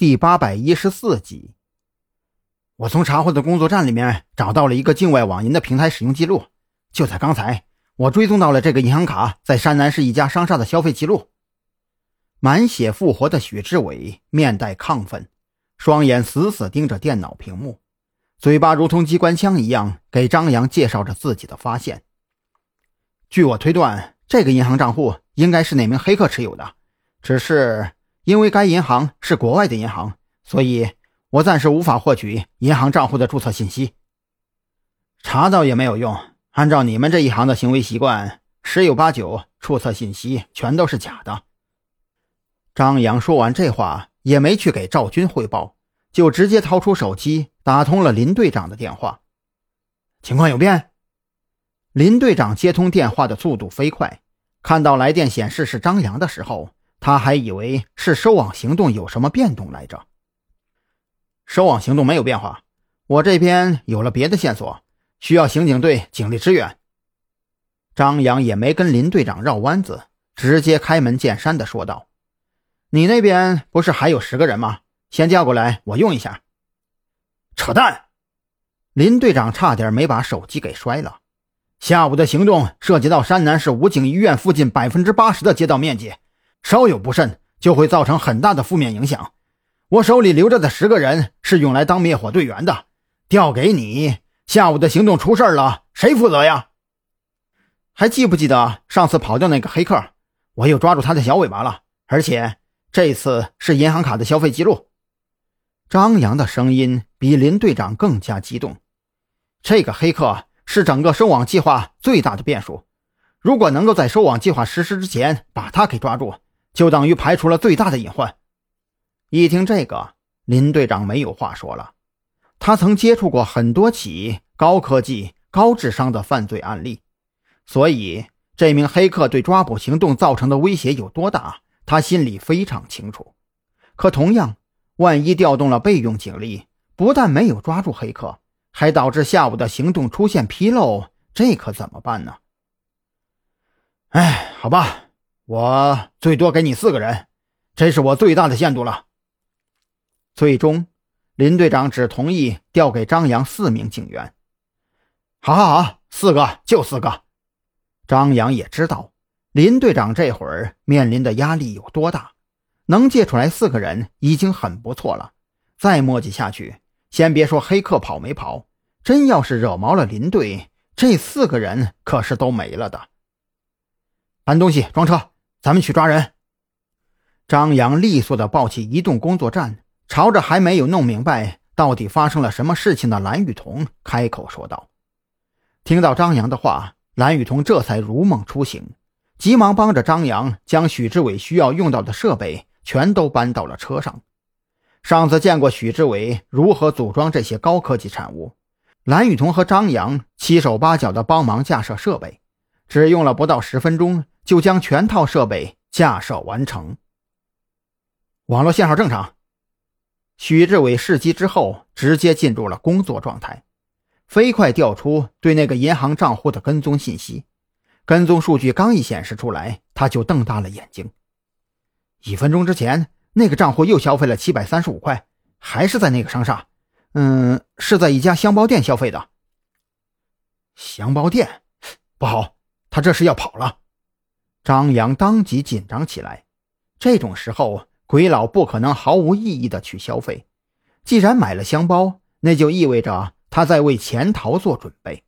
第八百一十四集。我从查获的工作站里面找到了一个境外网银的平台使用记录。就在刚才，我追踪到了这个银行卡在山南市一家商厦的消费记录。满血复活的许志伟面带亢奋，双眼死死盯着电脑屏幕，嘴巴如同机关枪一样给张扬介绍着自己的发现。据我推断，这个银行账户应该是那名黑客持有的，只是因为该银行是国外的银行，所以。我暂时无法获取银行账户的注册信息，查到也没有用。按照你们这一行的行为习惯，十有八九注册信息全都是假的。张扬说完这话，也没去给赵军汇报，就直接掏出手机打通了林队长的电话。情况有变？林队长接通电话的速度飞快，看到来电显示是张扬的时候，他还以为是收网行动有什么变动来着。收网行动没有变化，我这边有了别的线索，需要刑警队警力支援。张扬也没跟林队长绕弯子，直接开门见山的说道：“你那边不是还有十个人吗？先叫过来，我用一下。”扯淡！林队长差点没把手机给摔了。下午的行动涉及到山南市武警医院附近百分之八十的街道面积，稍有不慎就会造成很大的负面影响。我手里留着的十个人是用来当灭火队员的，调给你。下午的行动出事了，谁负责呀？还记不记得上次跑掉那个黑客？我又抓住他的小尾巴了，而且这次是银行卡的消费记录。张扬的声音比林队长更加激动。这个黑客是整个收网计划最大的变数，如果能够在收网计划实施之前把他给抓住，就等于排除了最大的隐患。一听这个，林队长没有话说了。他曾接触过很多起高科技、高智商的犯罪案例，所以这名黑客对抓捕行动造成的威胁有多大，他心里非常清楚。可同样，万一调动了备用警力，不但没有抓住黑客，还导致下午的行动出现纰漏，这可怎么办呢？哎，好吧，我最多给你四个人，这是我最大的限度了。最终，林队长只同意调给张扬四名警员。好，好，好，四个就四个。张扬也知道林队长这会儿面临的压力有多大，能借出来四个人已经很不错了。再磨叽下去，先别说黑客跑没跑，真要是惹毛了林队，这四个人可是都没了的。搬东西，装车，咱们去抓人。张扬利索地抱起移动工作站。朝着还没有弄明白到底发生了什么事情的蓝雨桐开口说道。听到张扬的话，蓝雨桐这才如梦初醒，急忙帮着张扬将许志伟需要用到的设备全都搬到了车上。上次见过许志伟如何组装这些高科技产物，蓝雨桐和张扬七手八脚的帮忙架设设备，只用了不到十分钟就将全套设备架设完成。网络信号正常。许志伟试机之后，直接进入了工作状态，飞快调出对那个银行账户的跟踪信息。跟踪数据刚一显示出来，他就瞪大了眼睛。一分钟之前，那个账户又消费了七百三十五块，还是在那个商厦，嗯，是在一家香包店消费的。香包店，不好，他这是要跑了。张扬当即紧张起来。这种时候。鬼佬不可能毫无意义的去消费，既然买了香包，那就意味着他在为潜逃做准备。